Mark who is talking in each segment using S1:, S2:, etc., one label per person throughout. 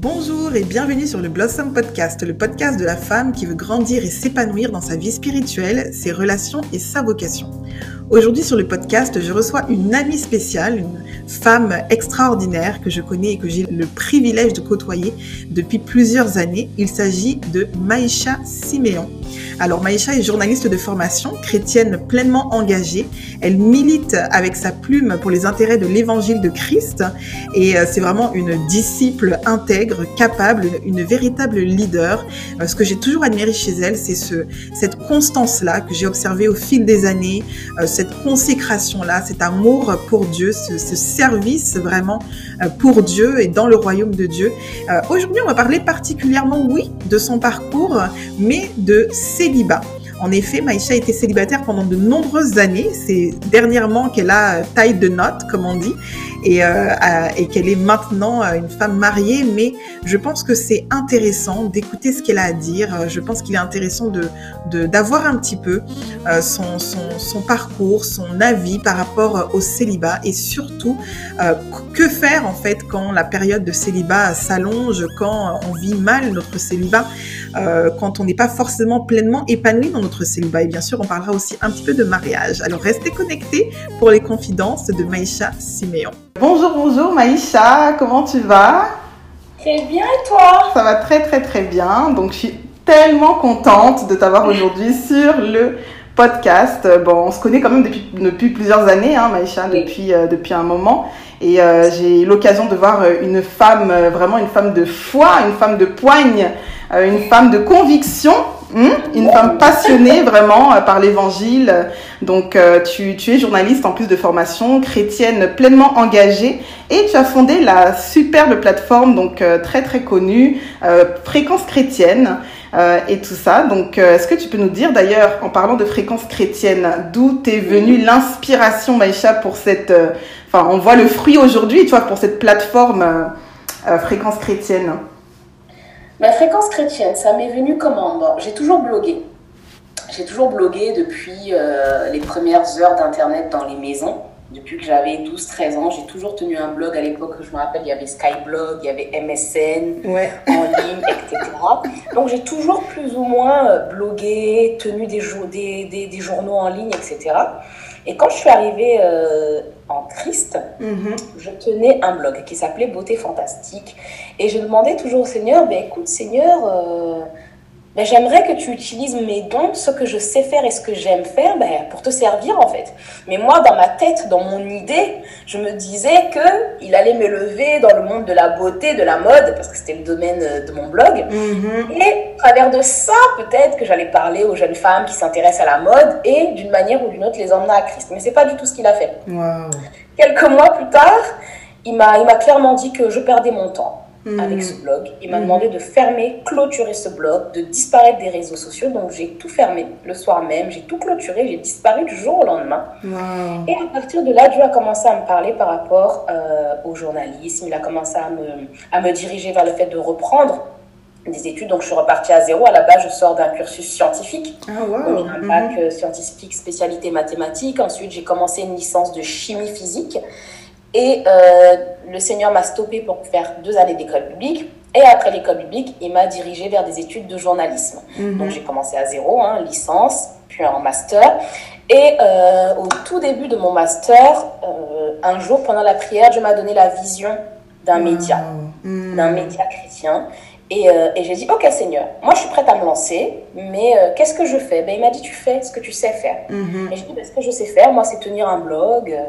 S1: Bonjour et bienvenue sur le Blossom Podcast, le podcast de la femme qui veut grandir et s'épanouir dans sa vie spirituelle, ses relations et sa vocation. Aujourd'hui sur le podcast, je reçois une amie spéciale, une femme extraordinaire que je connais et que j'ai le privilège de côtoyer depuis plusieurs années. Il s'agit de Maïcha Siméon. Alors Maïcha est journaliste de formation, chrétienne pleinement engagée. Elle milite avec sa plume pour les intérêts de l'évangile de Christ et euh, c'est vraiment une disciple intègre, capable, une véritable leader. Euh, ce que j'ai toujours admiré chez elle, c'est ce, cette constance-là que j'ai observée au fil des années, euh, cette consécration-là, cet amour pour Dieu, ce, ce, service vraiment pour Dieu et dans le royaume de Dieu. Aujourd'hui, on va parler particulièrement, oui, de son parcours, mais de célibat. En effet, Maïcha a été célibataire pendant de nombreuses années. C'est dernièrement qu'elle a taille de note, comme on dit et, euh, et qu'elle est maintenant euh, une femme mariée. Mais je pense que c'est intéressant d'écouter ce qu'elle a à dire. Je pense qu'il est intéressant de d'avoir un petit peu euh, son, son, son, parcours, son avis par rapport au célibat et surtout euh, que faire en fait quand la période de célibat s'allonge, quand on vit mal notre célibat, euh, quand on n'est pas forcément pleinement épanoui dans notre célibat. Et bien sûr, on parlera aussi un petit peu de mariage. Alors restez connectés pour les confidences de Maïcha Siméon. Bonjour, bonjour Maïcha, comment tu vas?
S2: Très bien et toi?
S1: Ça va très très très bien. Donc je suis tellement contente de t'avoir aujourd'hui sur le podcast. Bon, on se connaît quand même depuis, depuis plusieurs années, hein, Maïcha, depuis, euh, depuis un moment. Et euh, j'ai eu l'occasion de voir une femme, euh, vraiment une femme de foi, une femme de poigne, euh, une femme de conviction? Une femme passionnée vraiment euh, par l'évangile. Donc euh, tu, tu, es journaliste en plus de formation, chrétienne pleinement engagée et tu as fondé la superbe plateforme donc euh, très très connue Fréquence chrétienne et tout ça. Donc est-ce que tu peux nous dire d'ailleurs en parlant de Fréquence chrétienne d'où t'es venue l'inspiration Maïcha pour cette enfin on voit le fruit aujourd'hui tu vois pour cette plateforme Fréquence chrétienne?
S2: Ma fréquence chrétienne, ça m'est venu comment bon, J'ai toujours blogué. J'ai toujours blogué depuis euh, les premières heures d'Internet dans les maisons. Depuis que j'avais 12-13 ans, j'ai toujours tenu un blog. À l'époque, je me rappelle, il y avait Skyblog, il y avait MSN
S1: ouais.
S2: en ligne, etc. Donc j'ai toujours plus ou moins euh, blogué, tenu des, des, des, des journaux en ligne, etc. Et quand je suis arrivée euh, en Christ,
S1: Mhm.
S2: je tenais un blog qui s'appelait Beauté Fantastique. Et je demandais toujours au Seigneur, ben écoute Seigneur, euh, ben, j'aimerais que tu utilises mes dons, ce que je sais faire et ce que j'aime faire, ben, pour te servir en fait. Mais moi, dans ma tête, dans mon idée, je me disais que il allait me lever dans le monde de la beauté, de la mode, parce que c'était le domaine euh, de mon blog.
S1: Mhm.
S2: Et à travers de ça, peut-être que j'allais parler aux jeunes femmes qui s'intéressent à la mode et d'une manière ou d'une autre les emmener à Christ. Mais c'est pas du tout ce qu'il a fait.
S1: Wow.
S2: Quelques mois plus tard, il m'a, il m'a clairement dit que je perdais mon temps Avec ce blog. Il m'a
S1: Mhm.
S2: demandé de fermer, clôturer ce blog, de disparaître des réseaux sociaux. Donc j'ai tout fermé le soir même, j'ai tout clôturé, j'ai disparu du jour au lendemain.
S1: Wow.
S2: Et à partir de là, Dieu a commencé à me parler par rapport euh, au journalisme. Il a commencé à me, à me diriger vers le fait de reprendre des études. Donc je suis repartie à zéro. À la base, je sors d'un cursus scientifique.
S1: Ah wow.
S2: Un bac euh, scientifique spécialité mathématiques. Ensuite, j'ai commencé une licence de chimie physique. Et euh, le Seigneur m'a stoppé pour faire deux années d'école publique. Et après l'école publique, il m'a dirigé vers des études de journalisme.
S1: Mhm.
S2: Donc j'ai commencé à zéro, hein, licence, puis en master. Et euh, au tout début de mon master, euh, un jour pendant la prière, Dieu m'a donné la vision d'un média.
S1: Mhm.
S2: d'un média chrétien. Et, euh, et j'ai dit, ok Seigneur, moi je suis prête à me lancer, mais euh, qu'est-ce que je fais? Ben, Il m'a dit, tu fais ce que tu sais faire.
S1: Mhm.
S2: Et je dis, ben, ce que je sais faire, moi, c'est tenir un blog, euh,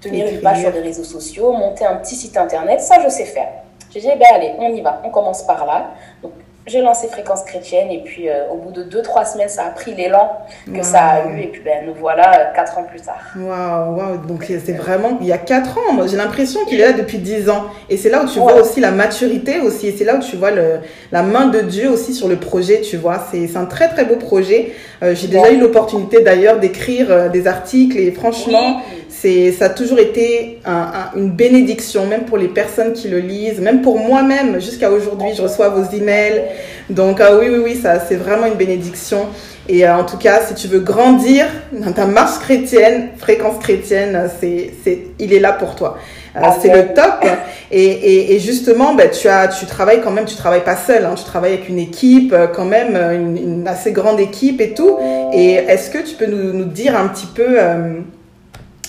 S2: tenir une page sur les réseaux sociaux, monter un petit site internet, ça, je sais faire. J'ai dit, eh ben allez, on y va, on commence par là. Donc, j'ai lancé Fréquence Chrétienne et puis euh, au bout de 2-3 semaines, ça a pris l'élan que ça a eu et puis ben, nous voilà 4 ans plus tard.
S1: Waouh, waouh, donc c'est vraiment il y a 4 ans. Moi, j'ai l'impression qu'il est là depuis 10 ans. Et c'est là où tu
S2: Ouais.
S1: vois aussi la maturité aussi. Et c'est là où tu vois le, la main de Dieu aussi sur le projet, tu vois. C'est c'est un très très beau projet. Euh, j'ai déjà
S2: Ouais.
S1: eu l'opportunité d'ailleurs d'écrire euh, des articles et franchement,
S2: Oui.
S1: C'est ça a toujours été un- un- une bénédiction, même pour les personnes qui le lisent, même pour moi-même. Jusqu'à aujourd'hui, je reçois vos emails. Donc ah oui, oui, oui, ça c'est vraiment une bénédiction. Et euh, en tout cas, si tu veux grandir dans ta marche chrétienne, fréquence chrétienne, c'est, c'est, il est là pour toi. Euh, c'est le top. Et, et, et justement, ben, tu as, tu travailles quand même, tu travailles pas seul, hein, tu travailles avec une équipe, euh, quand même, une, une, assez grande équipe et tout. Et est-ce que tu peux nous, nous dire un petit peu, euh,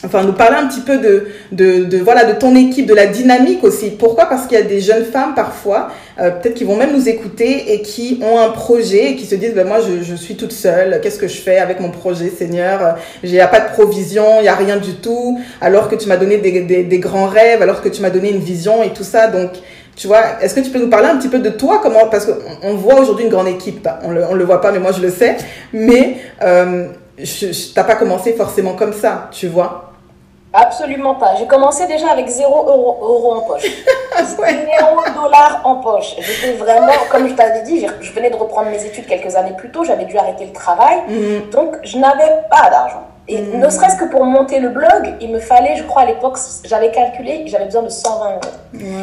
S1: enfin nous parler un petit peu de, de, voilà de ton équipe, de la dynamique aussi. Pourquoi? Parce qu'il y a des jeunes femmes parfois, euh, peut-être qui vont même nous écouter et qui ont un projet et qui se disent ben moi je, je suis toute seule. Qu'est-ce que je fais avec mon projet, Seigneur? A pas de provision, il y a rien du tout. Alors que tu m'as donné des, des, grands rêves, alors que tu m'as donné une vision et tout ça. Donc tu vois, est-ce que tu peux nous parler un petit peu de toi? Comment? Parce qu'on on voit aujourd'hui une grande équipe. On le, le voit pas, mais moi je le sais. Mais euh, tu n'as pas commencé forcément comme ça, tu vois?
S2: Absolument pas. J'ai commencé déjà avec 0 euro, euro en poche. 0 dollars en poche. J'étais vraiment, comme je t'avais dit, je venais de reprendre mes études quelques années plus tôt, j'avais dû arrêter le travail. Mm. Donc, je n'avais pas d'argent. Et mm. ne serait-ce que pour monter le blog, il me fallait, je crois à l'époque, j'avais calculé, j'avais besoin de 120 euros.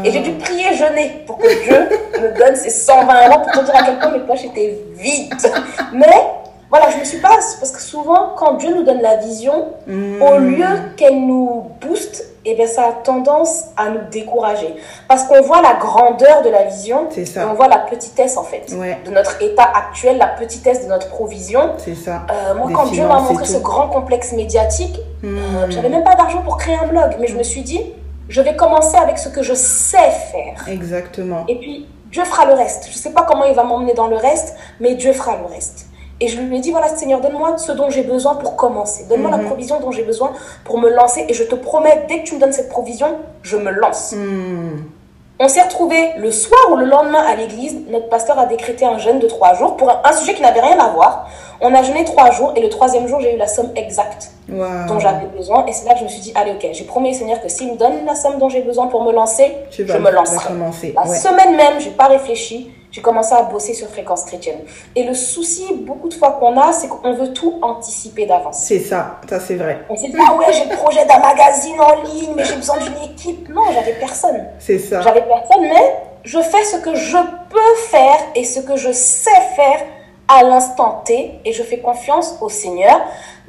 S2: Et j'ai dû prier jeûner pour que Dieu me donne ces 120 euros pour te dire à quel point mes poches étaient vides. Mais voilà, je me suis pas. Parce que souvent, quand Dieu nous donne la vision, hmm. au lieu qu'elle nous booste, eh bien, ça a tendance à nous décourager. Parce qu'on voit la grandeur de la vision, et on voit la petitesse, en fait, de notre état actuel, la petitesse de notre provision.
S1: C'est ça.
S2: Euh, moi, quand Dieu m'a montré ce grand complexe médiatique, je hmm. euh, j'avais même pas d'argent pour créer un blog. Mais je me suis dit, je vais commencer avec ce que je sais faire.
S1: Exactement.
S2: Et puis, Dieu fera le reste. Je sais pas comment il va m'emmener dans le reste, mais Dieu fera le reste. Et je lui ai dit, voilà, Seigneur, donne-moi ce dont j'ai besoin pour commencer. Donne-moi la mhm. provision dont j'ai besoin pour me lancer. Et je te promets, dès que tu me donnes cette provision, je me lance. Mhm. On s'est retrouvés le soir ou le lendemain à l'église. Notre pasteur a décrété un jeûne de trois jours pour un, sujet qui n'avait rien à voir. On a jeûné trois jours et le troisième jour, j'ai eu la somme exacte dont j'avais besoin. Et c'est là que je me suis dit, allez, ok, j'ai promis au Seigneur que s'il me donne la somme dont j'ai besoin pour me lancer, je me lancerai. La semaine même, j'ai pas réfléchi j'ai commencé à bosser sur fréquence chrétienne. Et le souci, beaucoup de fois qu'on a, c'est qu'on veut tout anticiper d'avance.
S1: C'est ça, ça c'est vrai.
S2: On s'est dit, ah ouais, j'ai le projet d'un magazine en ligne, mais j'ai besoin d'une équipe. Non, j'avais personne.
S1: C'est ça.
S2: J'avais personne, mais je fais ce que je peux faire et ce que je sais faire à l'instant T et je fais confiance au Seigneur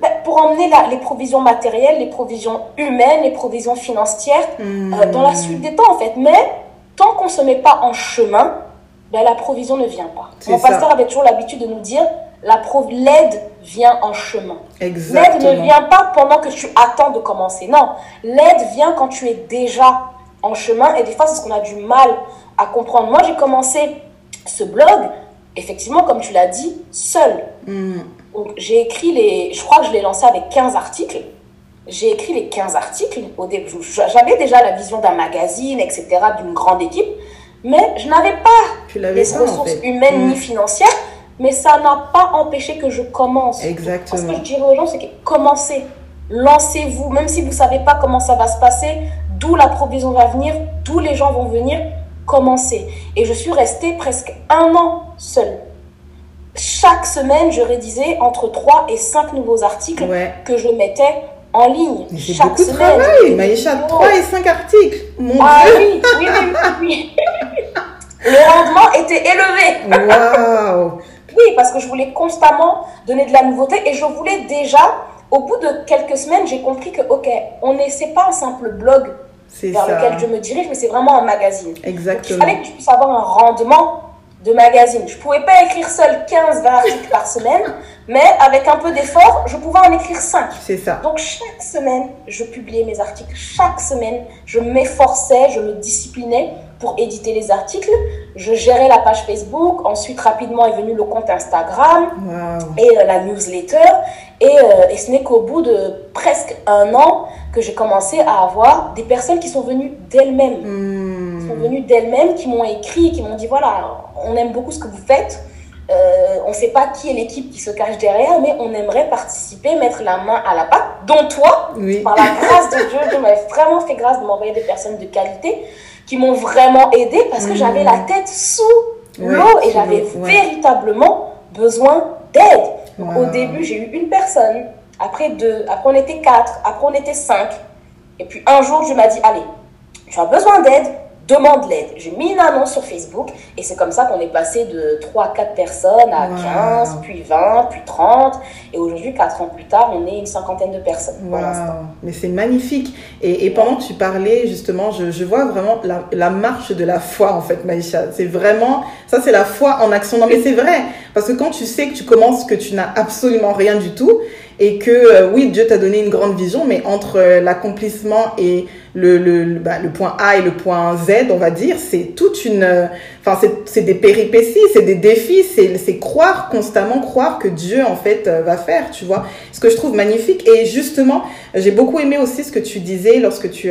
S2: ben, pour emmener les provisions matérielles, les provisions humaines, les provisions financières euh, dans la suite des temps en fait. Mais tant qu'on ne se met pas en chemin, ben, la provision ne vient pas. Mon pasteur avait toujours l'habitude de nous dire l'aide vient en chemin. L'aide ne vient pas pendant que tu attends de commencer. Non, l'aide vient quand tu es déjà en chemin et des fois c'est ce qu'on a du mal à comprendre. Moi j'ai commencé ce blog, effectivement comme tu l'as dit, seul. Hmm. J'ai écrit les, je crois que je l'ai lancé avec 15 articles. J'ai écrit les 15 articles. Au début, j'avais déjà la vision d'un magazine, etc., d'une grande équipe. Mais je n'avais pas les ressources humaines ni mm. financières, mais ça n'a pas empêché que je commence.
S1: Exactement.
S2: Ce que je dirais aux gens, c'est que commencez, lancez-vous, même si vous ne savez pas comment ça va se passer, d'où la provision va venir, d'où les gens vont venir, commencez. Et je suis restée presque un an seule. Chaque semaine, je rédisais entre 3 et 5 nouveaux articles que je mettais en ligne. chaque beaucoup semaine. de
S1: travail, Maïcha, 3 et 5 articles. Mon
S2: ah oui, oui, oui, oui. Le rendement était élevé.
S1: Waouh
S2: Oui, parce que je voulais constamment donner de la nouveauté et je voulais déjà, au bout de quelques semaines, j'ai compris que, ok, on n'est, c'est pas un simple blog vers lequel je me dirige, mais c'est vraiment un magazine.
S1: Exactement.
S2: il fallait que tu puisses avoir un rendement de magazine. Je pouvais pas écrire seul 15, 20 articles par semaine, mais avec un peu d'effort, je pouvais en écrire 5.
S1: C'est ça.
S2: Donc chaque semaine, je publiais mes articles. Chaque semaine, je m'efforçais, je me disciplinais pour éditer les articles. Je gérais la page Facebook. Ensuite, rapidement est venu le compte Instagram et euh, la newsletter. Et, euh, et ce n'est qu'au bout de presque un an que j'ai commencé à avoir des personnes qui sont venues d'elles-mêmes. Hmm. sont venues d'elles-mêmes, qui m'ont écrit, qui m'ont dit voilà, on aime beaucoup ce que vous faites. Euh, on ne sait pas qui est l'équipe qui se cache derrière, mais on aimerait participer, mettre la main à la pâte, dont toi, par la grâce de Dieu, Dieu m'avait vraiment fait grâce de m'envoyer des personnes de qualité qui m'ont vraiment aidé parce que j'avais la tête sous l'eau et j'avais véritablement besoin d'aide. Au début, j'ai eu une personne, après deux, après on était quatre, après on était cinq. Et puis un jour, je m'as dit, allez, tu as besoin d'aide, demande l'aide. J'ai mis une annonce sur Facebook et c'est comme ça qu'on est passé de 3 à 4 personnes à 15, puis 20, puis 30. Et aujourd'hui, 4 ans plus tard, on est une cinquantaine de personnes.
S1: Wow. Mais c'est magnifique. Et, et, pendant que tu parlais, justement, je, je vois vraiment la, la, marche de la foi, en fait, Maïcha. C'est vraiment, ça c'est la foi en action. Non, mais c'est vrai. Parce que quand tu sais que tu commences, que tu n'as absolument rien du tout, et que euh, oui, Dieu t'a donné une grande vision, mais entre euh, l'accomplissement et le, le, bah, le, point A et le point Z, on va dire, c'est toute une... Euh, enfin, c'est des péripéties, c'est des défis, c'est croire constamment, croire que Dieu, en fait, va faire, tu vois. Ce que je trouve magnifique. Et justement, j'ai beaucoup aimé aussi ce que tu disais lorsque tu,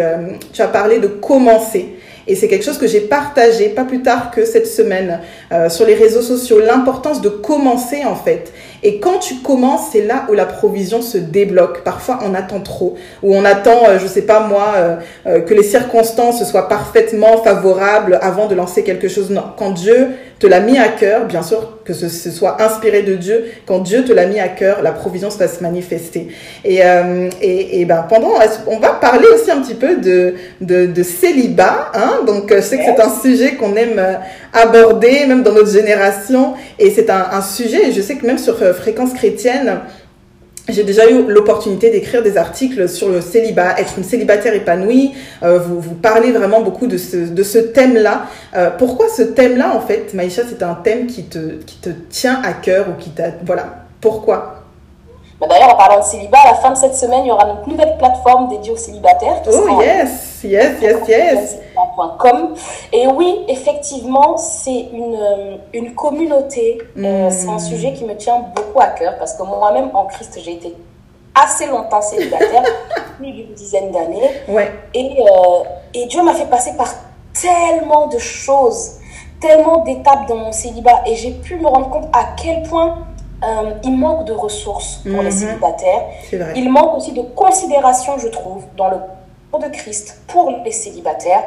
S1: tu as parlé de commencer. Et c'est quelque chose que j'ai partagé pas plus tard que cette semaine euh, sur les réseaux sociaux, l'importance de commencer en fait. Et quand tu commences, c'est là où la provision se débloque. Parfois, on attend trop, ou on attend, euh, je sais pas moi, euh, euh, que les circonstances soient parfaitement favorables avant de lancer quelque chose. Non, quand Dieu te l'a mis à cœur, bien sûr que ce, ce, soit inspiré de Dieu, quand Dieu te l'a mis à cœur, la provision va se manifester. Et, euh, et, et, ben pendant, on va parler aussi un petit peu de, de, de célibat. Hein Donc je sais que c'est un sujet qu'on aime aborder, même dans notre génération, et c'est un, un sujet. Je sais que même sur Fréquence chrétienne, j'ai déjà eu l'opportunité d'écrire des articles sur le célibat, être une célibataire épanouie. Euh, vous, parlez vraiment beaucoup de ce, de ce thème-là. Euh, pourquoi ce thème-là, en fait, Maïcha, c'est un thème qui te, qui te tient à cœur ou qui t'a... Voilà. Pourquoi?
S2: Bah, D'ailleurs, en parlant de célibat, à la fin de cette semaine, il y aura notre nouvelle plateforme dédiée aux célibataires.
S1: Qui oh yes, yes, yes, yes.
S2: Com. Et oui, effectivement, c'est une, une communauté. Euh, c'est un sujet qui me tient beaucoup à cœur parce que moi-même, en Christ, j'ai été assez longtemps célibataire, plus d'une dizaine d'années.
S1: Ouais.
S2: Et, euh, et Dieu m'a fait passer par tellement de choses, tellement d'étapes dans mon célibat. Et j'ai pu me rendre compte à quel point euh, il manque de ressources pour les célibataires.
S1: Vrai.
S2: Il manque aussi de considération, je trouve, dans le corps de Christ pour les célibataires.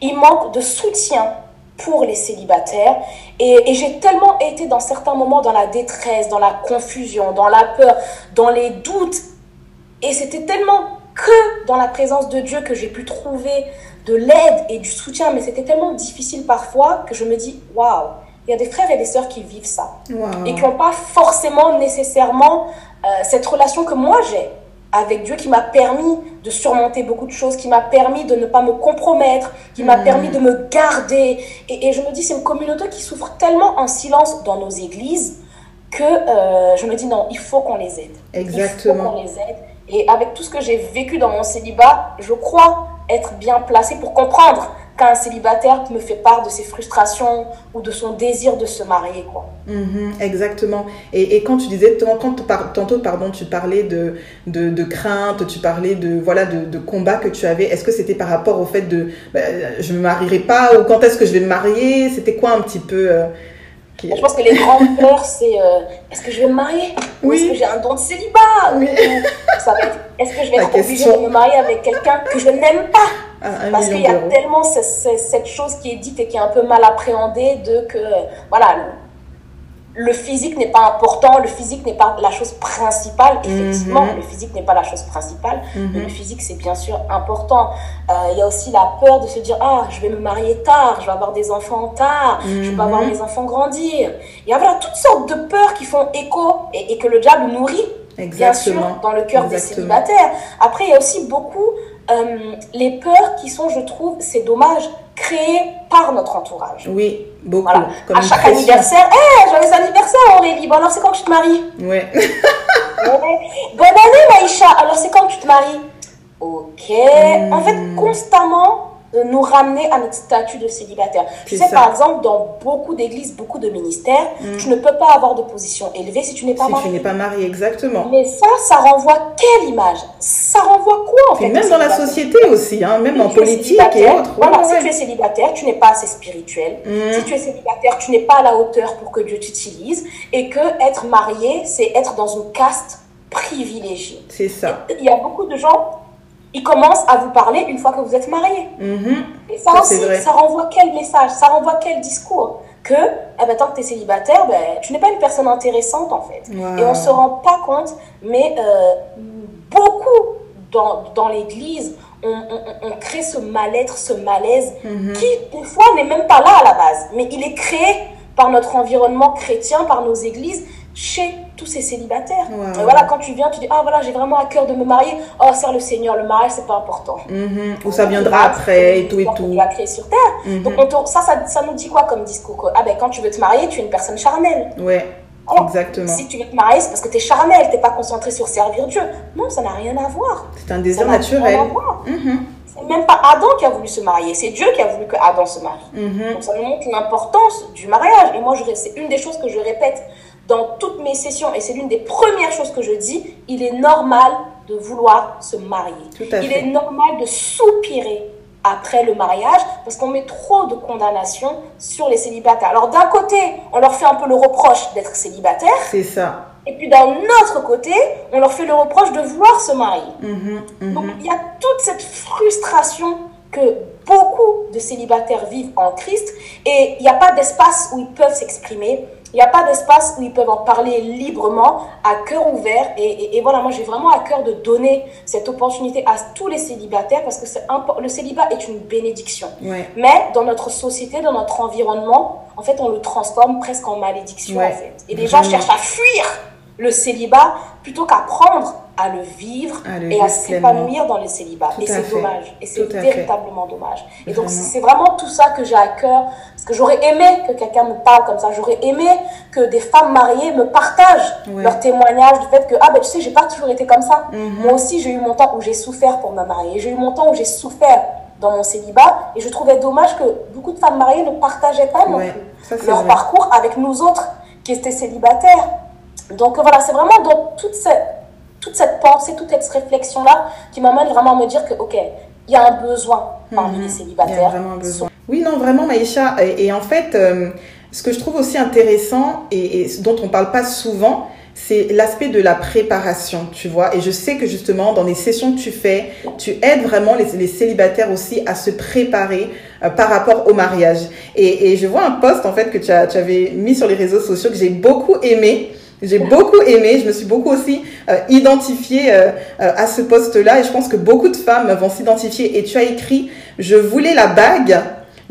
S2: Il manque de soutien pour les célibataires. Et, et j'ai tellement été dans certains moments dans la détresse, dans la confusion, dans la peur, dans les doutes. Et c'était tellement que dans la présence de Dieu que j'ai pu trouver de l'aide et du soutien. Mais c'était tellement difficile parfois que je me dis, waouh, il y a des frères et des sœurs qui vivent ça.
S1: Wow.
S2: Et qui n'ont pas forcément nécessairement euh, cette relation que moi j'ai avec Dieu qui m'a permis de surmonter beaucoup de choses, qui m'a permis de ne pas me compromettre, qui m'a
S1: Mm.
S2: permis de me garder. Et, et je me dis, c'est une communauté qui souffre tellement en silence dans nos églises que euh, je me dis, non, il faut qu'on les aide. Il faut
S1: Exactement.
S2: qu'on les aide. Et avec tout ce que j'ai vécu dans mon célibat, je crois être bien placée pour comprendre qu'un célibataire me fait part de ses frustrations ou de son désir de se marier. Quoi.
S1: Mhm, exactement. Et, quand tu disais, quand tantôt, pardon, tu parlais de, de, crainte, tu parlais de, voilà, de, combat que tu avais, est-ce que c'était par rapport au fait de bah, je me marierai pas ou quand est-ce que je vais me marier? C'était quoi un petit peu euh, qui...
S2: Je pense que les grandes peurs, c'est euh, est-ce que je vais me marier Ou est-ce que j'ai un don de célibat
S1: Oui.
S2: Ou ça va être est-ce que je vais
S1: La
S2: être obligée de me marier avec quelqu'un que je n'aime pas?
S1: Un
S2: Parce qu'il y a tellement ce- ce- cette chose qui est dite et qui est un peu mal appréhendée de que, euh, voilà, le, physique n'est pas important, le physique n'est pas la chose principale. Effectivement,
S1: Mhm.
S2: le physique n'est pas la chose principale, mais
S1: Mhm.
S2: le physique, c'est bien sûr important. Euh, Il y a aussi la peur de se dire, ah, je vais me marier tard, je vais avoir des enfants tard, je vais pas voir
S1: Mhm.
S2: mes enfants grandir. Il y a voilà, toutes sortes de peurs qui font écho et, et que le diable nourrit bien sûr, dans le cœur des célibataires. Après, il y a aussi beaucoup euh, les peurs qui sont, je trouve, c'est dommage, créées par notre entourage.
S1: Oui, beaucoup.
S2: Voilà.
S1: Comme
S2: à chaque anniversaire, hé, joyeux anniversaire Aurélie, bon alors c'est quand que tu te maries
S1: Ouais.
S2: Ouais. Bonne année Maïcha, alors c'est quand que tu te maries? Ok.
S1: Hmm.
S2: En fait, constamment euh, nous ramener à notre statut de célibataire. Tu sais,
S1: ça.
S2: par exemple, dans beaucoup d'églises, beaucoup de ministères,
S1: Mm.
S2: tu ne peux pas avoir de position élevée si tu n'es pas
S1: si
S2: marié.
S1: tu n'es pas marié, exactement.
S2: Mais ça, ça renvoie quelle image? Ça renvoie quoi en fait
S1: même dans la société aussi, hein, même
S2: Si
S1: en politique et autres.
S2: Voilà,
S1: Ouais,
S2: si tu es célibataire, tu n'es pas assez spirituel.
S1: Mhm.
S2: Si tu es célibataire, tu n'es pas à la hauteur pour que Dieu t'utilise. Et que être marié, c'est être dans une caste privilégiée.
S1: C'est ça.
S2: Il y a beaucoup de gens, ils commencent à vous parler une fois que vous êtes marié.
S1: Mhm.
S2: Et ça,
S1: Ça,
S2: aussi, ça renvoie quel message Ça renvoie quel discours Que, eh ben, tant que tu es célibataire, ben, tu n'es pas une personne intéressante en fait.
S1: Wow.
S2: Et on se rend pas compte, mais euh, beaucoup dans, dans l'église, on, crée ce mal-être, ce malaise, mhm. qui des fois n'est même pas là à la base, mais il est créé par notre environnement chrétien, par nos églises, chez tous ces célibataires. Et voilà, quand tu viens, tu dis, ah voilà, j'ai vraiment à cœur de me marier. Oh, sert le Seigneur, le mariage, c'est pas important.
S1: Mhm. Ou ça viendra après, et tout et tout.
S2: Il a créé sur terre. Mhm. Donc, ça, ça, ça, nous dit quoi comme discours Ah ben, quand tu veux te marier, tu es une personne charnelle.
S1: Ouais. Exactement.
S2: Si tu veux te marier, c'est parce que tu es charnel, tu n'es pas concentré sur servir Dieu. Non, ça n'a rien à voir.
S1: C'est un désir naturel.
S2: Mhm. C'est même pas Adam qui a voulu se marier, c'est Dieu qui a voulu que Adam se marie. Mhm. Donc ça nous montre l'importance du mariage. Et moi, c'est une des choses que je répète dans toutes mes sessions, et c'est l'une des premières choses que je dis, il est normal de vouloir se marier. il est normal de soupirer après le mariage parce qu'on met trop de condamnation sur les célibataires. Alors d'un côté, on leur fait un peu le reproche d'être célibataires.
S1: C'est ça.
S2: Et puis d'un autre côté, on leur fait le reproche de vouloir se marier. Mhm, mhm. Donc il y a toute cette frustration que beaucoup de célibataires vivent en Christ et il n'y a pas d'espace où ils peuvent s'exprimer il n'y a pas d'espace où ils peuvent en parler librement, à cœur ouvert. Et, voilà, moi j'ai vraiment à cœur de donner cette opportunité à tous les célibataires parce que le célibat est une bénédiction. Mais dans notre société, dans notre environnement, en fait, on le transforme presque en malédiction. En fait. Et les gens cherchent à fuir le célibat plutôt qu'à prendre à le vivre et à s'épanouir dans le célibat. et c'est dommage. Et c'est véritablement dommage. Et donc, c'est vraiment tout ça que j'ai à cœur. Parce que j'aurais aimé que quelqu'un me parle comme ça. J'aurais aimé que des femmes mariées me partagent leur témoignage du fait que, ah ben tu sais, j'ai pas toujours été comme ça. Mhm. Moi aussi, j'ai eu mon temps où j'ai souffert pour me marier. J'ai eu mon temps où j'ai souffert dans mon célibat. Et je trouvais dommage que beaucoup de femmes mariées ne partageaient pas non plus leur parcours avec nous autres qui étaient célibataires. Donc voilà, c'est vraiment dans toute cette, toute cette pensée, toute cette réflexion-là qui m'amène vraiment à me dire que, ok, il y a un besoin parmi les célibataires. Il y a
S1: vraiment un besoin. Oui, non, vraiment, Maïcha. Et, en fait, euh, ce que je trouve aussi intéressant et, dont on ne parle pas souvent, c'est l'aspect de la préparation, tu vois. Et je sais que justement, dans les sessions que tu fais, tu aides vraiment les, célibataires aussi à se préparer euh, par rapport au mariage. Et, je vois un post, en fait, que tu, as, tu avais mis sur les réseaux sociaux que j'ai beaucoup aimé. J'ai beaucoup aimé, je me suis beaucoup aussi euh, identifiée euh, euh, à ce poste-là et je pense que beaucoup de femmes vont s'identifier. Et tu as écrit, je voulais la bague,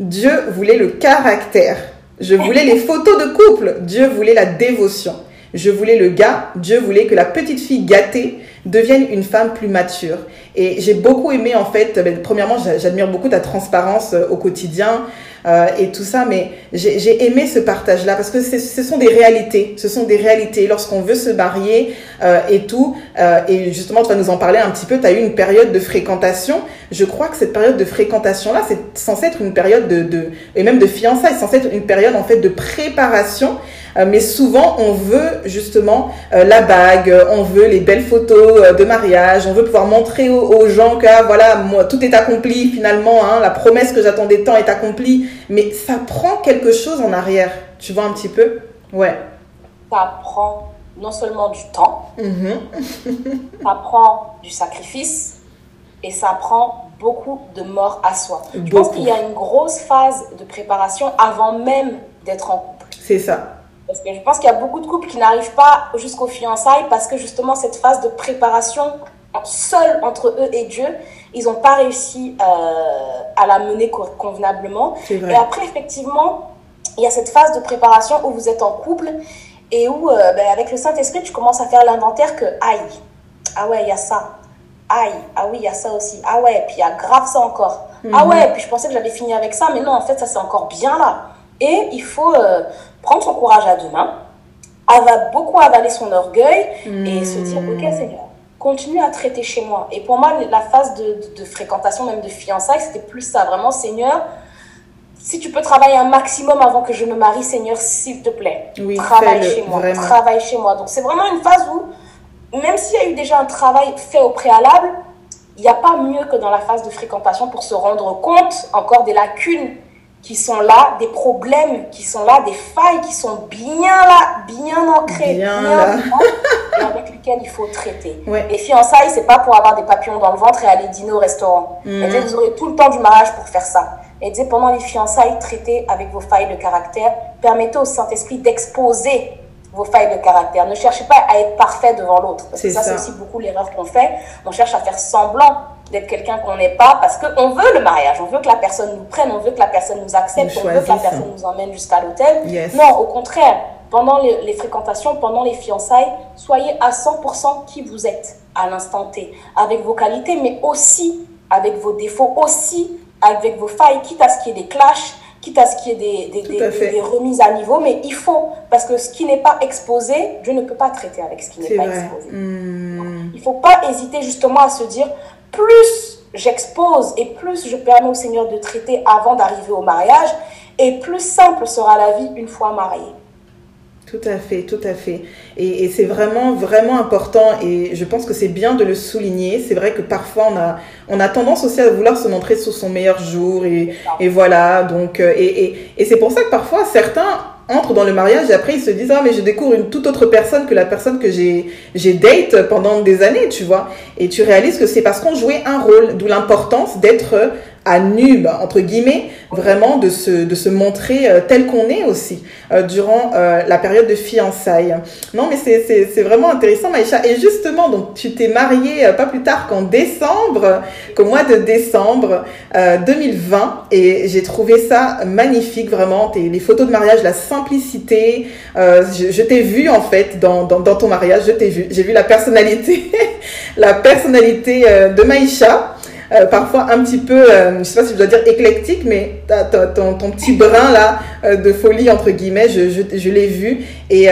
S1: Dieu voulait le caractère. Je voulais les photos de couple, Dieu voulait la dévotion. Je voulais le gars, Dieu voulait que la petite fille gâtée devienne une femme plus mature. Et j'ai beaucoup aimé en fait, ben, premièrement j'admire beaucoup ta transparence au quotidien, euh, et tout ça, mais j'ai aimé ce partage-là parce que ce sont des réalités, ce sont des réalités lorsqu'on veut se marier euh, et tout. Euh, et justement, tu vas nous en parler un petit peu. Tu as eu une période de fréquentation. Je crois que cette période de fréquentation-là, c'est censé être une période de, de, et même de fiançailles, censé être une période en fait de préparation euh, mais souvent, on veut justement euh, la bague, on veut les belles photos euh, de mariage, on veut pouvoir montrer aux, gens que ah, voilà, moi, tout est accompli finalement, hein, la promesse que j'attendais tant est accomplie. Mais ça prend quelque chose en arrière, tu vois un petit peu Ouais.
S2: Ça prend non seulement du temps,
S1: mm-hmm.
S2: ça prend du sacrifice et ça prend beaucoup de mort à soi. Je pense qu'il y a une grosse phase de préparation avant même d'être en couple.
S1: C'est ça.
S2: Parce que je pense qu'il y a beaucoup de couples qui n'arrivent pas jusqu'aux fiançailles parce que justement cette phase de préparation seule entre eux et Dieu, ils n'ont pas réussi euh, à la mener convenablement. Et après, effectivement, il y a cette phase de préparation où vous êtes en couple et où, euh, ben, avec le Saint-Esprit, tu commences à faire l'inventaire que, aïe, ah ouais, il y a ça. Aïe, ah oui, il y a ça aussi. Ah ouais, puis il y a grave ça encore. Ah mhm. ouais, puis je pensais que j'avais fini avec ça, mais non, en fait, ça c'est encore bien là. Et il faut euh, prendre son courage à deux mains, beaucoup avaler son orgueil et se dire, ok. Seigneur, continue à traiter chez moi. Et pour moi, la phase de, fréquentation, même de fiançailles, c'était plus ça, vraiment, Seigneur, si tu peux travailler un maximum avant que je me marie, Seigneur, s'il te plaît, travaille chez moi, travaille chez moi. Donc c'est vraiment une phase où, même s'il y a eu déjà un travail fait au préalable, il n'y a pas mieux que dans la phase de fréquentation pour se rendre compte encore des lacunes qui sont là, des problèmes qui sont là, des failles qui sont bien là, bien ancrées, bien, là. et avec lesquelles il faut traiter. Les fiançailles, c'est pas pour avoir des papillons dans le ventre et aller dîner au restaurant. Mm. vous aurez tout le temps du mariage pour faire ça. Et pendant les fiançailles, traitez avec vos failles de caractère, permettez au Saint-Esprit d'exposer vos failles de caractère. Ne cherchez pas à être parfait devant l'autre. Parce que ça, c'est aussi beaucoup l'erreur qu'on fait. On cherche à faire semblant d'être quelqu'un qu'on n'est pas parce qu'on veut le mariage, on veut que la personne nous prenne, on veut que la personne nous accepte, on veut que la personne nous emmène jusqu'à l'hôtel. Non, au contraire, pendant les, fréquentations, pendant les fiançailles, soyez à 100% qui vous êtes à l'instant T, avec vos qualités, mais aussi avec vos défauts, aussi avec vos failles, quitte à ce qu'il y ait des clashs, quitte à ce qu'il y ait des, des, des, remises à niveau, mais il faut, parce que ce qui n'est pas exposé, Dieu ne peut pas traiter avec ce qui n'est pas exposé. Hmm. il ne faut pas hésiter justement à se dire, plus j'expose et plus je permets au Seigneur de traiter avant d'arriver au mariage, et plus simple sera la vie une fois mariée.
S1: Tout à fait, tout à fait. Et, c'est vraiment, vraiment important et je pense que c'est bien de le souligner. C'est vrai que parfois on a, on a tendance aussi à vouloir se montrer sous son meilleur jour et, et voilà. Donc, euh, et, et, et c'est pour ça que parfois certains entrent dans le mariage et après ils se disent ah mais je découvre une toute autre personne que la personne que j'ai j'ai date pendant des années tu vois et tu réalises que c'est parce qu'on jouait un rôle d'où l'importance d'être à nu, entre guillemets, vraiment de se, de se montrer euh, tel qu'on est aussi euh, durant euh, la période de fiançailles. Non, mais c'est vraiment intéressant, Maïcha. Et justement, donc, tu t'es mariée pas plus tard qu'en décembre, qu'au mois de décembre 2020, et j'ai trouvé ça magnifique, vraiment. les photos de mariage, la simplicité. je, je t'ai vu, en fait, dans, dans, dans ton mariage, je t'ai vu. J'ai vu la personnalité, la personnalité de Maïcha. Euh, parfois un petit peu, euh, je sais pas si je dois dire éclectique, mais ton, ton, petit brin là euh, de folie entre guillemets, je, je, je l'ai vu. Et,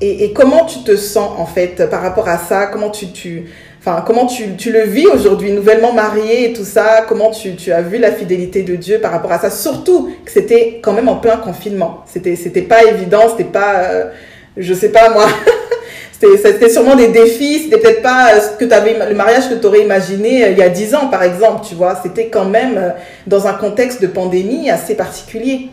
S1: et, et, comment tu te sens en fait par rapport à ça? Comment tu, tu Enfin, comment tu, tu le vis aujourd'hui, nouvellement marié et tout ça? Comment tu, tu as vu la fidélité de Dieu par rapport à ça? Surtout que c'était quand même en plein confinement. C'était, c'était pas évident, c'était pas, je sais pas moi, C'était sûrement des défis, c'était peut-être pas ce que avais, le mariage que tu aurais imaginé euh, il y a dix ans, par exemple, tu vois. C'était quand même euh, dans un contexte de pandémie assez particulier.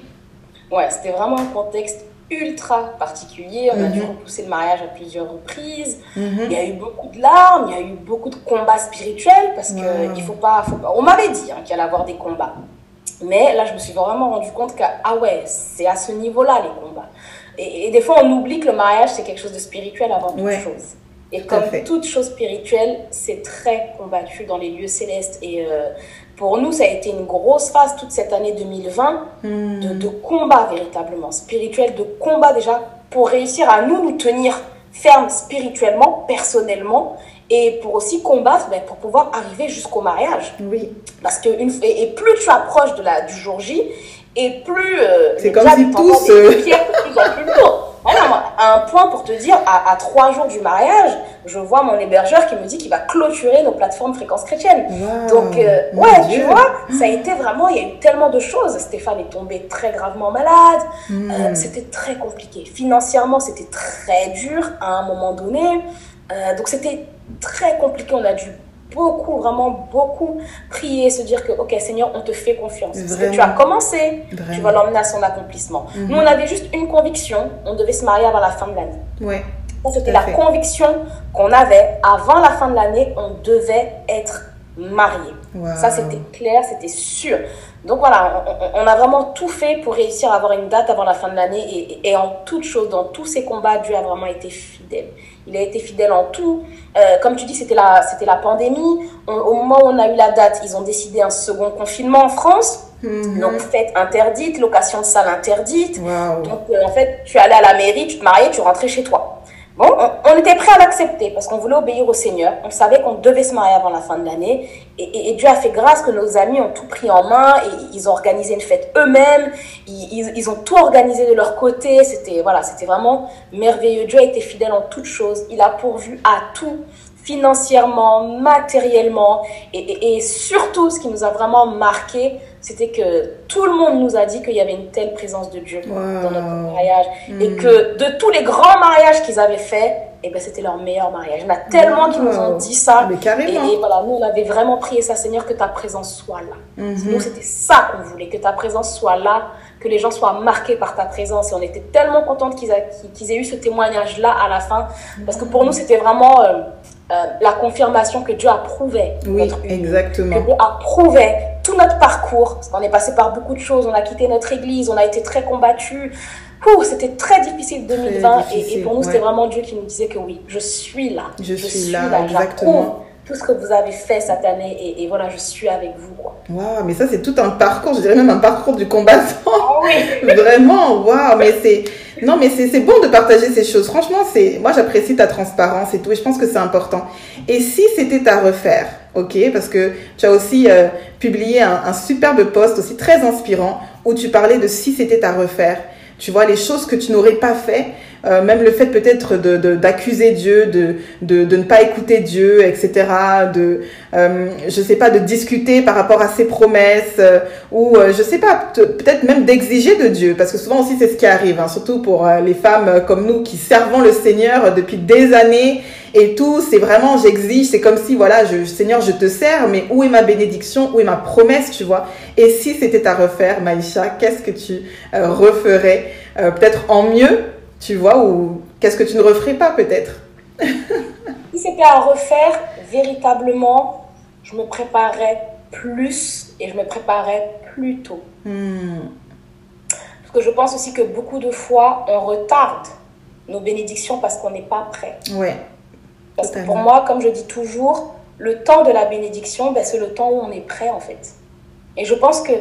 S2: Ouais, c'était vraiment un contexte ultra particulier. On a dû mhm. repousser le mariage à plusieurs reprises. Mhm. Il y a eu beaucoup de larmes, il y a eu beaucoup de combats spirituels parce que il faut pas, faut pas. On m'avait dit hein, qu'il allait y avoir des combats. Mais là, je me suis vraiment rendu compte que, ah ouais, c'est à ce niveau-là les combats. Et, des fois, on oublie que le mariage, c'est quelque chose de spirituel avant toute chose. Et comme toute chose spirituelle, c'est très combattu dans les lieux célestes. Et euh, pour nous, ça a été une grosse phase toute cette année 2020 hmm. de, de, combat véritablement, spirituel, de combat déjà pour réussir à nous, nous tenir fermes spirituellement, personnellement, et pour aussi combattre ben, pour pouvoir arriver jusqu'au mariage.
S1: Oui.
S2: Parce que une, et, plus tu approches de la, du jour J, et plus euh,
S1: c'est comme si tous
S2: euh... à un point pour te dire à, à, trois jours du mariage je vois mon hébergeur qui me dit qu'il va clôturer nos plateformes fréquences chrétiennes donc euh, ouais tu vois ça a été vraiment il y a eu tellement de choses. Stéphane est tombé très gravement malade. Hmm. euh, c'était très compliqué. Financièrement c'était très dur à un moment donné. Euh, donc c'était très compliqué. On a dû beaucoup, vraiment beaucoup prier, se dire que, ok, Seigneur, on te fait confiance. Parce que tu as commencé, tu vas l'emmener à son accomplissement. Mhm. Nous, on avait juste une conviction, on devait se marier avant la fin de l'année.
S1: Ouais.
S2: C'était la conviction qu'on avait, avant la fin de l'année, on devait être marié. Ça, c'était clair, c'était sûr. Donc voilà, on, a vraiment tout fait pour réussir à avoir une date avant la fin de l'année et, et, en toute chose, dans tous ces combats, Dieu a vraiment été fidèle. Il a été fidèle en tout. Euh, comme tu dis, c'était la, c'était la pandémie. au moment où on a eu la date, ils ont décidé un second confinement en France. Mhm. Donc, fête interdite, location de salle interdite. Donc, euh, en fait, tu allais à la mairie, tu te mariais, tu rentrais chez toi. Bon, on, était prêt à l'accepter parce qu'on voulait obéir au Seigneur. On savait qu'on devait se marier avant la fin de l'année. Et, Dieu a fait grâce que nos amis ont tout pris en main et ils ont organisé une fête eux-mêmes. Ils, ils, ont tout organisé de leur côté. C'était voilà, c'était vraiment merveilleux. Dieu a été fidèle en toutes choses. Il a pourvu à tout financièrement, matériellement, et, et, surtout ce qui nous a vraiment marqué, c'était que tout le monde nous a dit qu'il y avait une telle présence de Dieu dans notre mariage, et hmm. que de tous les grands mariages qu'ils avaient faits, eh ben c'était leur meilleur mariage. Il y en a tellement qui nous ont dit ça.
S1: Mais carrément.
S2: Et, voilà, nous on avait vraiment prié ça, Seigneur, que ta présence soit là. Mhm. Nous c'était ça qu'on voulait, que ta présence soit là, que les gens soient marqués par ta présence. Et on était tellement contente qu'ils aient eu ce témoignage-là à la fin, parce que pour nous c'était vraiment... Euh, euh, la confirmation que Dieu approuvait
S1: oui, notre exactement.
S2: que Dieu approuvait tout notre parcours. On est passé par beaucoup de choses. On a quitté notre église, on a été très combattus. c'était très difficile 2020 et, pour nous c'était vraiment Dieu qui nous disait que oui, je suis là.
S1: Je, suis, là, exactement.
S2: Tout ce que vous avez fait cette année et, voilà, je suis avec vous.
S1: Waouh, mais ça c'est tout un parcours, je dirais même un parcours du combattant.
S2: Ah oui.
S1: Vraiment, waouh, mais c'est non, mais c'est bon de partager ces choses. Franchement, c'est moi j'apprécie ta transparence et tout, et je pense que c'est important. Et si c'était à refaire, ok, parce que tu as aussi euh, publié un, un superbe post aussi très inspirant où tu parlais de si c'était à refaire. Tu vois, les choses que tu n'aurais pas fait, euh, même le fait peut-être de, d'accuser Dieu, de, de, de, ne pas écouter Dieu, etc. De, euh, je sais pas, de discuter par rapport à ses promesses, euh, ou euh, je sais pas, peut-être même d'exiger de Dieu, parce que souvent aussi c'est ce qui arrive, hein, surtout pour les femmes comme nous qui servons le Seigneur depuis des années et tout, c'est vraiment, j'exige, c'est comme si, voilà, je, Seigneur, je te sers, mais où est ma bénédiction, où est ma promesse, tu vois? Et si c'était à refaire, Maïcha, qu'est-ce que tu referais? Peut-être en mieux, tu vois, ou qu'est-ce que tu ne referais pas peut-être?
S2: Si c'était à refaire, véritablement, je me préparais plus et je me préparais plus tôt. Hmm. Parce que je pense aussi que beaucoup de fois, on retarde nos bénédictions parce qu'on n'est pas prêt.
S1: Ouais.
S2: Parce que pour moi, comme je dis toujours, le temps de la bénédiction, ben, c'est le temps où on est prêt en fait. Et je pense que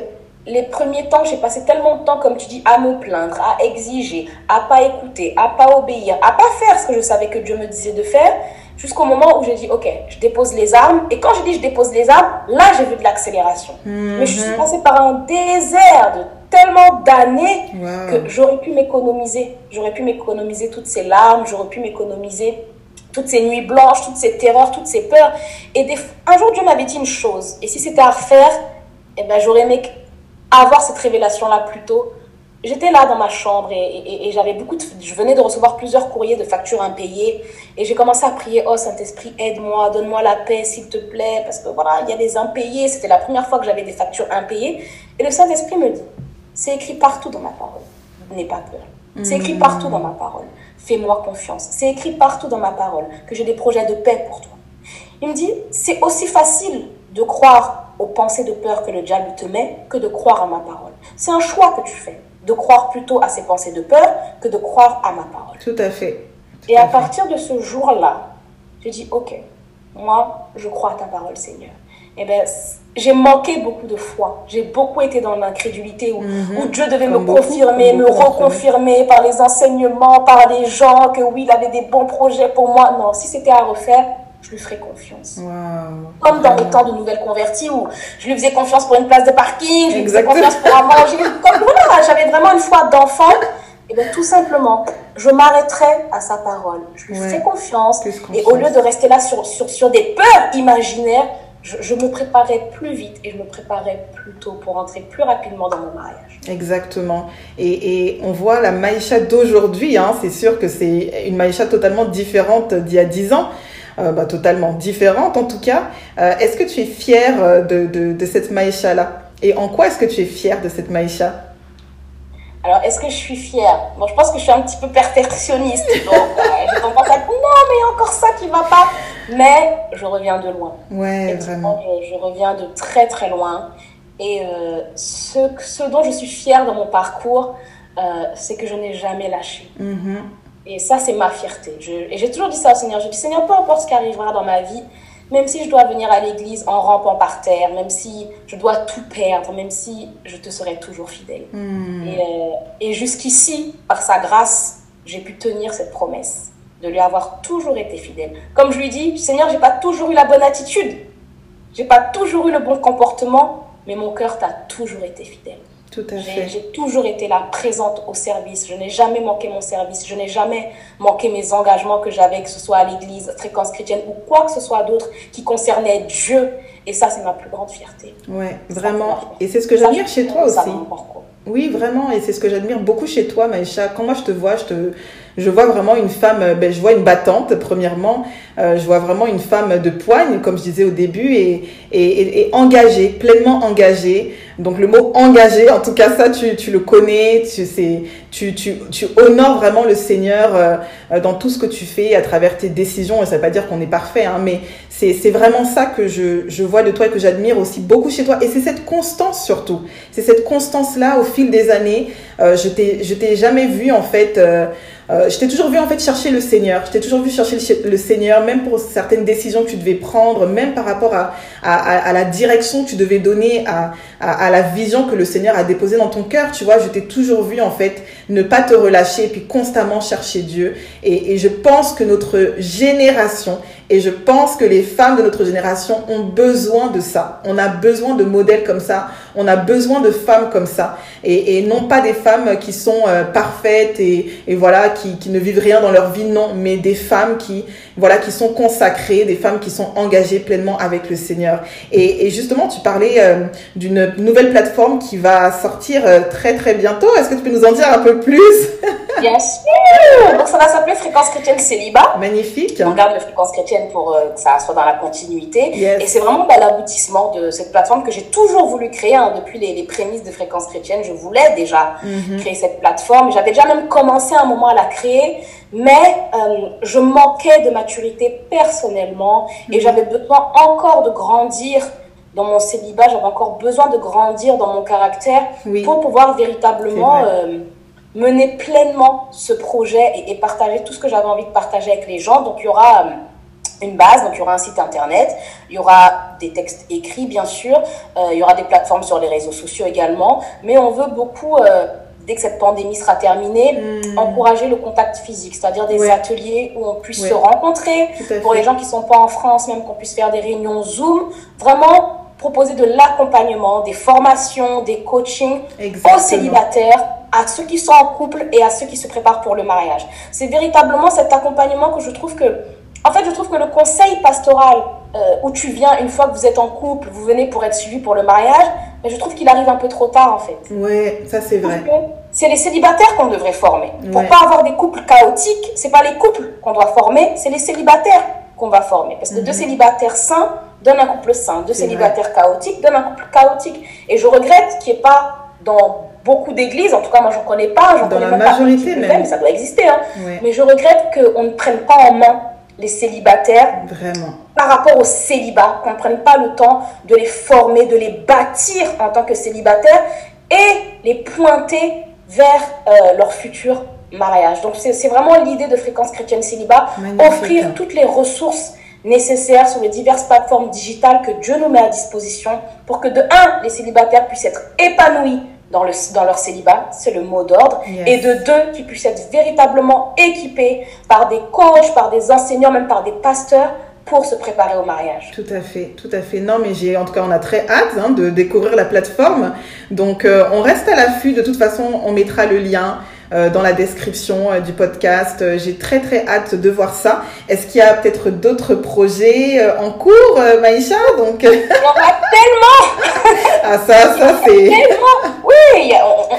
S2: les premiers temps, j'ai passé tellement de temps, comme tu dis, à me plaindre, à exiger, à pas écouter, à pas obéir, à pas faire ce que je savais que Dieu me disait de faire, jusqu'au moment où j'ai dit, ok, je dépose les armes. Et quand je dis je dépose les armes, là, j'ai vu de l'accélération. Mais je suis mhm. passée par un désert de tellement d'années que j'aurais pu m'économiser. J'aurais pu m'économiser toutes ces larmes, j'aurais pu m'économiser toutes ces nuits blanches, toutes ces terreurs, toutes ces peurs. Et un jour, Dieu m'avait dit une chose. Et si c'était à refaire, eh ben, j'aurais aimé avoir cette révélation-là plus tôt. J'étais là dans ma chambre et, j'avais beaucoup de, je venais de recevoir plusieurs courriers de factures impayées et j'ai commencé à prier, oh Saint-Esprit, aide-moi, donne-moi la paix s'il te plaît, parce que voilà, il y a des impayés. C'était la première fois que j'avais des factures impayées. Et le Saint-Esprit me dit, c'est écrit partout dans ma parole, n'aie pas peur. C'est écrit partout dans ma parole, fais-moi confiance. C'est écrit partout dans ma parole que j'ai des projets de paix pour toi. Il me dit, c'est aussi facile de croire aux pensées de peur que le diable te met que de croire à ma parole. C'est un choix que tu fais, de croire plutôt à ces pensées de peur que de croire à ma parole.
S1: Tout à fait.
S2: Et à, partir de ce jour-là, je dis, ok, moi, je crois à ta parole, Seigneur. Eh bien, j'ai manqué beaucoup de foi. J'ai beaucoup été dans l'incrédulité où, mhm. où, Dieu devait me confirmer, me reconfirmer par les enseignements, par les gens, que oui, il avait des bons projets pour moi. Non, si c'était à refaire, je lui ferai confiance. Comme dans les temps de nouvelles converties où je lui faisais confiance pour une place de parking, je lui faisais confiance pour un manger. Comme voilà, j'avais vraiment une foi d'enfant. Et bien tout simplement, je m'arrêterai à sa parole. Je lui ferai confiance. Et au lieu de rester là sur, sur, sur des peurs imaginaires, je, me préparais plus vite et je me préparais plus tôt pour entrer plus rapidement dans mon mariage.
S1: Exactement. Et, et on voit la Maïcha d'aujourd'hui, hein, c'est sûr que c'est une Maïcha totalement différente d'il y a 10 ans. Euh, bah, totalement différente en tout cas. Euh, est-ce que tu es fière euh, de, de, de cette Maïcha-là? Et en quoi est-ce que tu es fière de cette Maïcha?
S2: Alors, est-ce que je suis fière? Bon, je pense que je suis un petit peu perfectionniste. Donc, je tendance à dire non, mais encore ça qui va pas. Mais je reviens de loin.
S1: Ouais, vraiment.
S2: Je, reviens de très, très loin. Et ce, ce, dont je suis fière dans mon parcours, c'est que je n'ai jamais lâché. Mm-hmm. Et ça, c'est ma fierté. Je, et j'ai toujours dit ça au Seigneur. Je dis, Seigneur, peu importe ce qui arrivera dans ma vie, même si je dois venir à l'église en rampant par terre, même si je dois tout perdre, même si je te serai toujours fidèle. Hmm. Et, euh, et jusqu'ici, par sa grâce, j'ai pu tenir cette promesse de lui avoir toujours été fidèle. Comme je lui dis, Seigneur, j'ai pas toujours eu la bonne attitude, j'ai pas toujours eu le bon comportement, mais mon cœur t'a toujours été fidèle.
S1: Tout à fait.
S2: J'ai toujours été là, présente au service. Je n'ai jamais manqué mon service. Je n'ai jamais manqué mes engagements que j'avais, que ce soit à l'église, fréquence chrétienne ou quoi que ce soit d'autre qui concernait Dieu. Et ça, c'est ma plus grande fierté.
S1: Ouais, vraiment. Et c'est ce que j'admire chez toi aussi. Oui, vraiment. Et c'est ce que j'admire beaucoup chez toi, Maïcha. Quand moi je te vois, je te, je vois vraiment une femme, ben, je vois une battante, premièrement. Euh, je vois vraiment une femme de poigne, comme je disais au début, et, et, et, engagée, pleinement engagée. Donc le mot engagé, en tout cas ça, tu, tu le connais, tu, tu, tu, tu honores vraiment le Seigneur euh, dans tout ce que tu fais à travers tes décisions. Et ça ne veut pas dire qu'on est parfait, hein, mais c'est vraiment ça que je, je vois de toi et que j'admire aussi beaucoup chez toi. Et c'est cette constance surtout. C'est cette constance-là au fil des années euh, je t'ai jamais vu en fait euh, euh, je t'ai toujours vu en fait chercher le Seigneur. Je t'ai toujours vu chercher le, Seigneur, même pour certaines décisions que tu devais prendre, même par rapport à, la direction que tu devais donner, à, la vision que le Seigneur a déposée dans ton cœur. Tu vois, je t'ai toujours vu en fait ne pas te relâcher et puis constamment chercher Dieu. Et je pense que notre génération et je pense que les femmes de notre génération ont besoin de ça. On a besoin de modèles comme ça. On a besoin de femmes comme ça. Et, et non pas des femmes qui sont euh, parfaites et, et voilà, qui, qui, ne vivent rien dans leur vie, non, mais des femmes qui, voilà, qui sont consacrées, des femmes qui sont engagées pleinement avec le Seigneur. Et, et justement, tu parlais euh, d'une nouvelle plateforme qui va sortir euh, très très bientôt. Est-ce que tu peux nous en dire un peu plus?
S2: Bien sûr Donc ça va s'appeler Fréquence chrétienne célibat.
S1: Magnifique.
S2: On garde le Fréquence chrétienne pour euh, que ça soit dans la continuité. Et c'est vraiment bah, l'aboutissement de cette plateforme que j'ai toujours voulu créer hein, depuis les, les, prémices de Fréquence chrétienne. Je voulais déjà mm-hmm. créer cette plateforme. J'avais déjà même commencé un moment à la créer, mais euh, je manquais de maturité personnellement et mm-hmm. j'avais besoin encore de grandir dans mon célibat, j'avais encore besoin de grandir dans mon caractère pour pouvoir véritablement mener pleinement ce projet et, partager tout ce que j'avais envie de partager avec les gens. Donc il y aura euh, une base, donc il y aura un site internet, il y aura des textes écrits bien sûr, euh, il y aura des plateformes sur les réseaux sociaux également, mais on veut beaucoup, euh, dès que cette pandémie sera terminée, hmm. encourager le contact physique, c'est-à-dire des ateliers où on puisse se rencontrer, pour les gens qui sont pas en France, même qu'on puisse faire des réunions Zoom, vraiment proposer de l'accompagnement, des formations, des coachings aux célibataires à ceux qui sont en couple et à ceux qui se préparent pour le mariage. C'est véritablement cet accompagnement que je trouve que, en fait, je trouve que le conseil pastoral euh, où tu viens une fois que vous êtes en couple, vous venez pour être suivi pour le mariage, mais je trouve qu'il arrive un peu trop tard en fait.
S1: Ouais, ça c'est vrai.
S2: C'est les célibataires qu'on devrait former. Pour pas avoir des couples chaotiques, c'est pas les couples qu'on doit former, c'est les célibataires qu'on va former. Parce que deux mhm. célibataires sains donnent un couple sain, deux célibataires chaotiques donnent un couple chaotique. Et je regrette qu'il n'y ait pas dans beaucoup d'églises, en tout cas moi j'en connais pas, j'en connais
S1: la majorité même.
S2: mais ça doit exister, hein. mais je regrette qu'on ne prenne pas en main les célibataires
S1: Vraiment.
S2: par rapport au célibat, qu'on ne prenne pas le temps de les former, de les bâtir en tant que célibataires et les pointer vers euh, leur futur mariage. Donc c'est vraiment l'idée de Fréquence Chrétienne Célibat, offrir toutes les ressources nécessaires sur les diverses plateformes digitales que Dieu nous met à disposition pour que de un, les célibataires puissent être épanouis dans, le, dans leur célibat, c'est le mot d'ordre, et de deux, qu'ils puissent être véritablement équipés par des coachs, par des enseignants, même par des pasteurs pour se préparer au mariage.
S1: Tout à fait, tout à fait. Non, mais j'ai, en tout cas, on a très hâte hein, de découvrir la plateforme. Donc, euh, on reste à l'affût. De toute façon, on mettra le lien. Euh, dans la description euh, du podcast. Euh, j'ai très très hâte de voir ça. Est-ce qu'il y a peut-être d'autres projets en cours, Maïcha?
S2: Donc... Il y en a tellement
S1: Ah ça, ça c'est...
S2: Tellement Oui,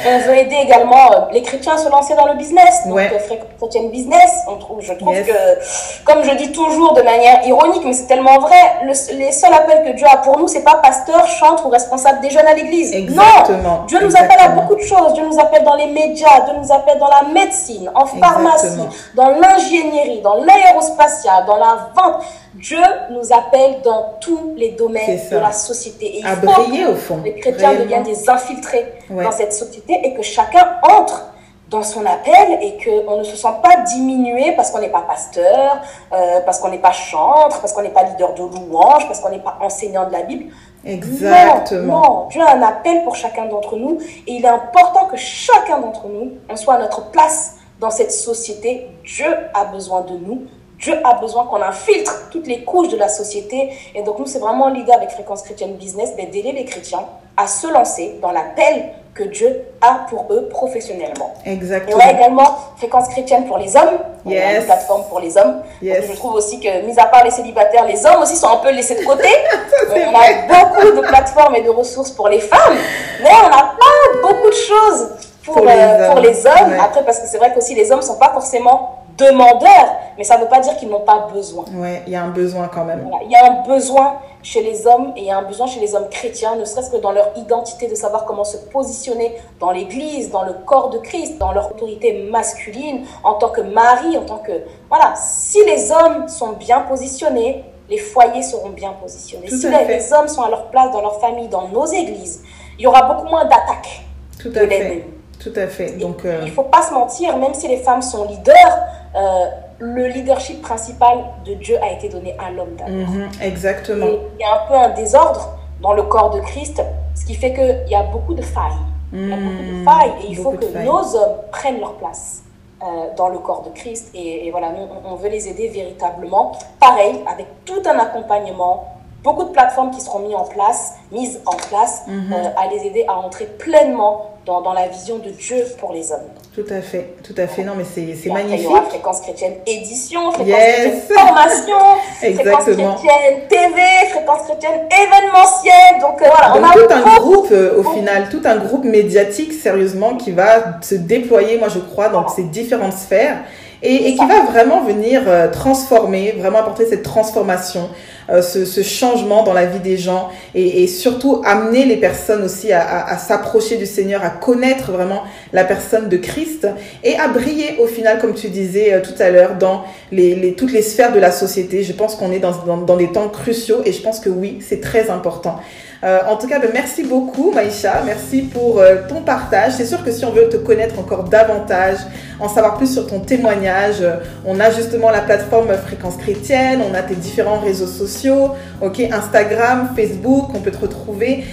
S2: on, veut aider également les chrétiens à se lancer dans le business. Donc, ouais. chrétienne business, on trouve, je trouve que, comme je dis toujours de manière ironique, mais c'est tellement vrai, le, les seuls appels que Dieu a pour nous, c'est pas pasteur, chantre ou responsable des jeunes à l'église. Non Dieu nous appelle à beaucoup de choses. Dieu nous appelle dans les médias, Dieu nous appelle dans la médecine, en pharmacie, dans l'ingénierie, dans l'aérospatiale, dans la vente. Dieu nous appelle dans tous les domaines de la société.
S1: Et il à faut briller, au fond.
S2: les chrétiens deviennent des infiltrés dans cette société et que chacun entre dans son appel et qu'on ne se sent pas diminué parce qu'on n'est pas pasteur, euh, parce qu'on n'est pas chantre, parce qu'on n'est pas leader de louange, parce qu'on n'est pas enseignant de la Bible.
S1: Exactement.
S2: Dieu a un appel pour chacun d'entre nous et il est important que chacun d'entre nous, on soit à notre place dans cette société. Dieu a besoin de nous. Dieu a besoin qu'on infiltre toutes les couches de la société. Et donc, nous, c'est vraiment l'idée avec Fréquence Chrétienne Business d'aider les chrétiens à se lancer dans l'appel que Dieu a pour eux professionnellement.
S1: Exactement.
S2: Et on a également Fréquence chrétienne pour les hommes. Yes. une plateforme pour les hommes. Yes. je trouve aussi que, mis à part les célibataires, les hommes aussi sont un peu laissés de côté. on a beaucoup de plateformes et de ressources pour les femmes, mais on n'a pas beaucoup de choses pour, pour, les, euh, pour les hommes. Après, parce que c'est vrai qu'aussi les hommes ne sont pas forcément demandeurs, mais ça ne veut pas dire qu'ils n'ont pas besoin.
S1: Oui, il y a un besoin quand même.
S2: Il y a un besoin chez les hommes et il y a un besoin chez les hommes chrétiens, ne serait-ce que dans leur identité, de savoir comment se positionner dans l'Église, dans le corps de Christ, dans leur autorité masculine, en tant que mari, en tant que... Voilà, si les hommes sont bien positionnés, les foyers seront bien positionnés. si les, hommes sont à leur place dans leur famille, dans nos églises, il y aura beaucoup moins d'attaques
S1: de l'ennemi. Tout à fait. Donc,
S2: euh, Il ne faut pas se mentir, même si les femmes sont leaders, euh, le leadership principal de Dieu a été donné à l'homme d'abord.
S1: Mhm, exactement.
S2: il y a un peu un désordre dans le corps de Christ, ce qui fait qu'il y a beaucoup de failles. il y a beaucoup de mhm, failles et il faut que nos hommes prennent leur place. Euh, dans le corps de Christ. Et, voilà, nous, on veut les aider véritablement. Pareil, avec tout un accompagnement, beaucoup de plateformes qui seront mises en place, mises en place mhm. à les aider à entrer pleinement dans, dans, la vision de Dieu pour les hommes.
S1: Tout à fait, tout à fait. Non, mais c'est magnifique. Il y
S2: aura Fréquence chrétienne édition, Fréquence chrétienne formation, Fréquence chrétienne TV, Fréquence chrétienne événementielle. Donc euh, voilà,
S1: on a tout un groupe, euh, au final, tout un groupe médiatique, sérieusement, qui va se déployer, moi je crois, dans ces différentes sphères et, et qui va vraiment venir euh, transformer, vraiment apporter cette transformation. Euh, ce, ce, changement dans la vie des gens et, et surtout amener les personnes aussi à, à, à s'approcher du Seigneur, à connaître vraiment la personne de Christ et à briller au final, comme tu disais euh, tout à l'heure, dans les, les, toutes les sphères de la société. Je pense qu'on est dans, dans, dans, des temps cruciaux et je pense que oui, c'est très important. Euh, en tout cas, ben, merci beaucoup Maïcha, merci pour euh, ton partage. C'est sûr que si on veut te connaître encore davantage, en savoir plus sur ton témoignage, euh, on a justement la plateforme Fréquence Chrétienne, on a tes différents réseaux sociaux, ok, Instagram, Facebook, on peut te retrouver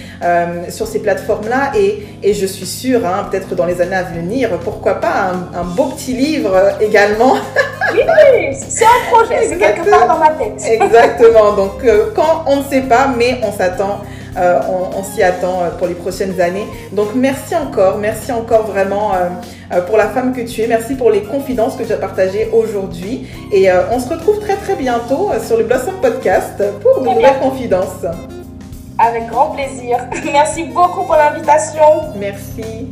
S1: sur ces plateformes-là et, et, je suis sûre, hein, peut-être dans les années à venir, pourquoi pas un, un beau petit livre également.
S2: oui, c'est un projet, c'est quelque part dans ma tête.
S1: Exactement, donc quand on ne sait pas, mais on s'attend euh, on, s'y attend euh, pour les prochaines années. Donc merci encore, merci encore vraiment euh, pour la femme que tu es. Merci pour les confidences que tu as partagées aujourd'hui. Et on se retrouve très très bientôt sur le Blossom Podcast pour de nouvelles confidences.
S2: Avec grand plaisir. Merci beaucoup pour l'invitation.
S1: Merci.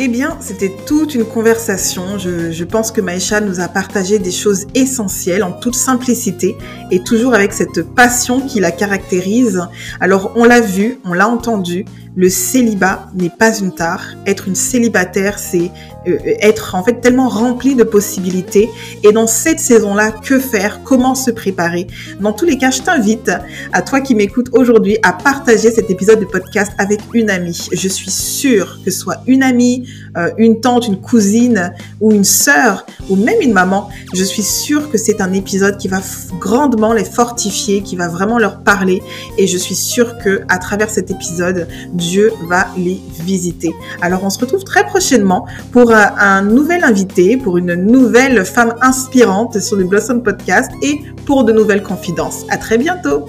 S1: Eh bien, c'était toute une conversation. Je, pense que Maïcha nous a partagé des choses essentielles en toute simplicité et toujours avec cette passion qui la caractérise. Alors, on l'a vu, on l'a entendu, le célibat n'est pas une tare. Être une célibataire, c'est euh, être en fait tellement rempli de possibilités. Et dans cette saison-là, que faire? Comment se préparer? Dans tous les cas, je t'invite, à toi qui m'écoutes aujourd'hui, à partager cet épisode de podcast avec une amie. Je suis sûre que ce soit une amie, euh, une tante, une cousine ou une sœur ou même une maman, je suis sûre que c'est un épisode qui va grandement les fortifier, qui va vraiment leur parler. Et je suis sûre que à travers cet épisode, Dieu va les visiter. Alors on se retrouve très prochainement pour un, nouvel invité, pour une nouvelle femme inspirante sur le Blossom Podcast et pour de nouvelles confidences. À très bientôt!